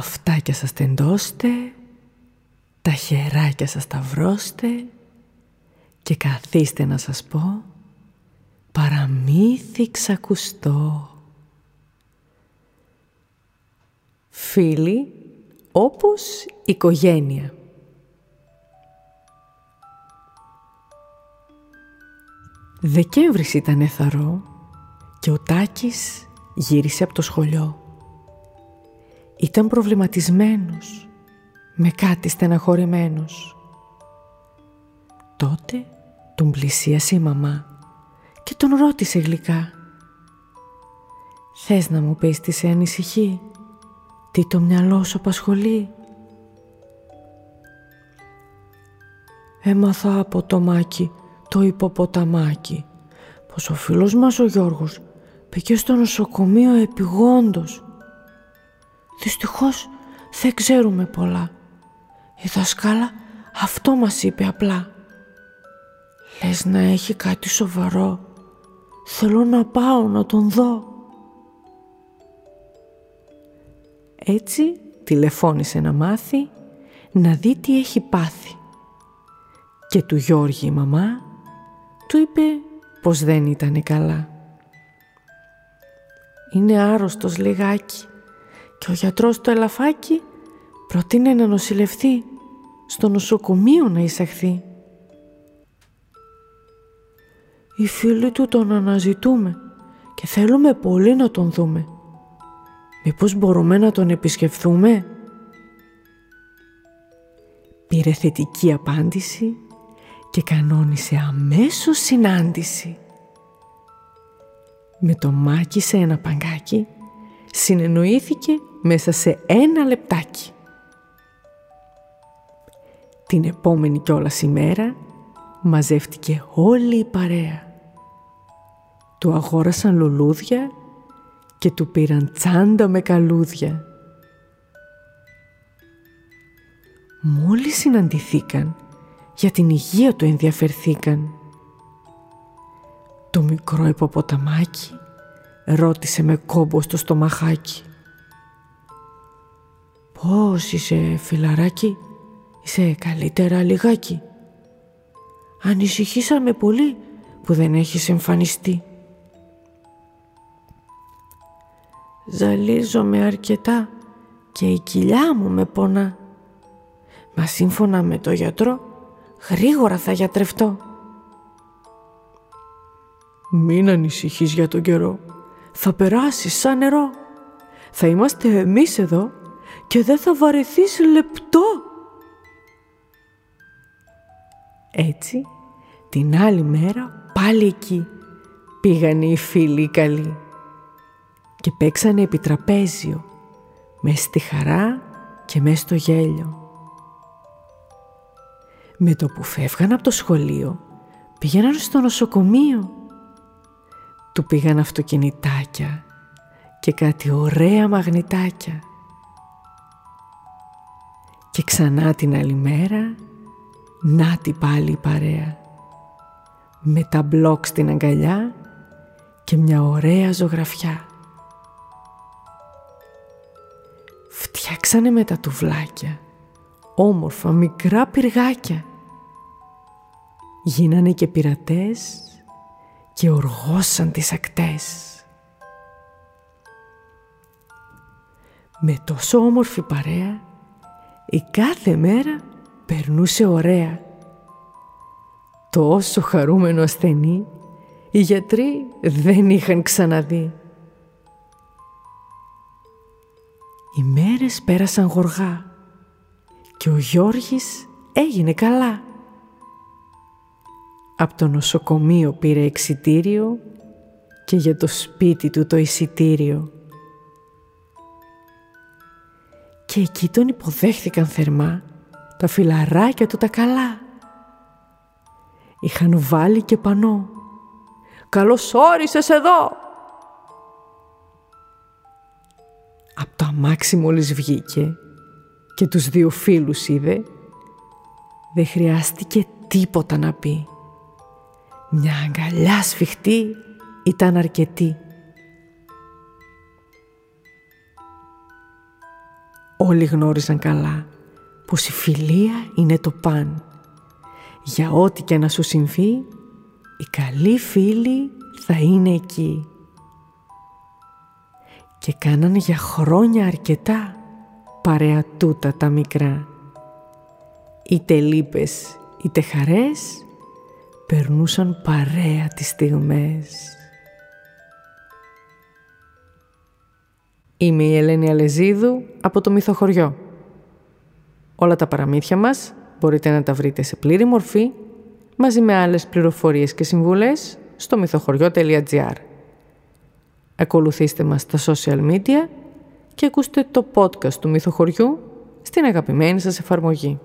αυτάκια σας τεντώστε, τα χεράκια σας σταυρώστε και καθίστε να σας πω παραμύθι ξακουστό. Φίλοι όπως οικογένεια. Δεκέμβρης ήταν εθαρό και ο Τάκης γύρισε από το σχολείο. Ήταν προβληματισμένος, με κάτι στεναχωρημένος. Τότε τον πλησίασε η μαμά και τον ρώτησε γλυκά. «Θες να μου πεις τι σε ανησυχεί, τι το μυαλό σου απασχολεί» Έμαθα από το μάκι, το υποποταμάκι, πως ο φίλος μας ο Γιώργος πήγε στο νοσοκομείο επιγόντως. Δυστυχώς δεν ξέρουμε πολλά. Η δασκάλα αυτό μας είπε απλά. Λες να έχει κάτι σοβαρό. Θέλω να πάω να τον δω. Έτσι τηλεφώνησε να μάθει να δει τι έχει πάθει. Και του Γιώργη η μαμά του είπε πως δεν ήταν καλά. Είναι άρρωστος λιγάκι και ο γιατρός το ελαφάκι προτείνει να νοσηλευθεί στο νοσοκομείο να εισαχθεί. Οι φίλοι του τον αναζητούμε και θέλουμε πολύ να τον δούμε. Μήπως μπορούμε να τον επισκεφθούμε; Πήρε θετική απάντηση και κανόνισε αμέσως συνάντηση. Με το μάκι σε ένα παγκάκι συνεννοήθηκε μέσα σε ένα λεπτάκι. Την επόμενη κιόλας ημέρα μαζεύτηκε όλη η παρέα. Του αγόρασαν λουλούδια και του πήραν τσάντα με καλούδια. Μόλις συναντηθήκαν, για την υγεία του ενδιαφερθήκαν. Το μικρό υποποταμάκι ρώτησε με κόμπο στο στομαχάκι. «Πώς είσαι φιλαράκι, είσαι καλύτερα λιγάκι; Ανησυχήσαμε πολύ που δεν έχεις εμφανιστεί. Ζαλίζομαι αρκετά και η κοιλιά μου με πονά. Μα σύμφωνα με το γιατρό, γρήγορα θα γιατρευτώ. Μην ανησυχείς για τον καιρό. Θα περάσει σαν νερό. Θα είμαστε εμείς εδώ και δεν θα βαρεθείς λεπτό. Έτσι, την άλλη μέρα πάλι εκεί πήγαν οι φίλοι οι καλοί και παίξανε επιτραπέζιο μες στη χαρά και μες στο γέλιο. Με το που φεύγαν από το σχολείο πήγαιναν στο νοσοκομείο. Του πήγαν αυτοκινητάκια και κάτι ωραία μαγνητάκια. Και ξανά την άλλη μέρα, να τη πάλι η παρέα. Με τα μπλοκ στην αγκαλιά και μια ωραία ζωγραφιά. Φτιάξανε με τα τουβλάκια όμορφα μικρά πυργάκια. Γίνανε και πειρατές και οργώσαν τις ακτές. Με τόσο όμορφη παρέα η κάθε μέρα περνούσε ωραία. Τόσο χαρούμενο ασθενή οι γιατροί δεν είχαν ξαναδεί. Οι μέρες πέρασαν γοργά και ο Γιώργης έγινε καλά. Από το νοσοκομείο πήρε εξιτήριο και για το σπίτι του το εισιτήριο. Και εκεί τον υποδέχθηκαν θερμά τα φιλαράκια του τα καλά. Είχαν βάλει και πανό. «Καλώς όρισες εδώ!» Από το αμάξι μόλις βγήκε και τους δύο φίλους είδε, δεν χρειάστηκε τίποτα να πει. Μια αγκαλιά σφιχτή ήταν αρκετή. Όλοι γνώριζαν καλά πως η φιλία είναι το παν. Για ό,τι και να σου συμβεί, οι καλοί φίλοι θα είναι εκεί. Και κάνανε για χρόνια αρκετά παρέα τούτα τα μικρά. Είτε λύπες είτε χαρές περνούσαν παρέα τις στιγμές. Είμαι η Ελένη Αλεζίδου από το Μυθοχωριό. Όλα τα παραμύθια μας μπορείτε να τα βρείτε σε πλήρη μορφή μαζί με άλλες πληροφορίες και συμβουλές στο μυθοχωριό.gr. Ακολουθήστε μας στα social media και ακούστε το podcast του Μυθοχωριού στην αγαπημένη σας εφαρμογή.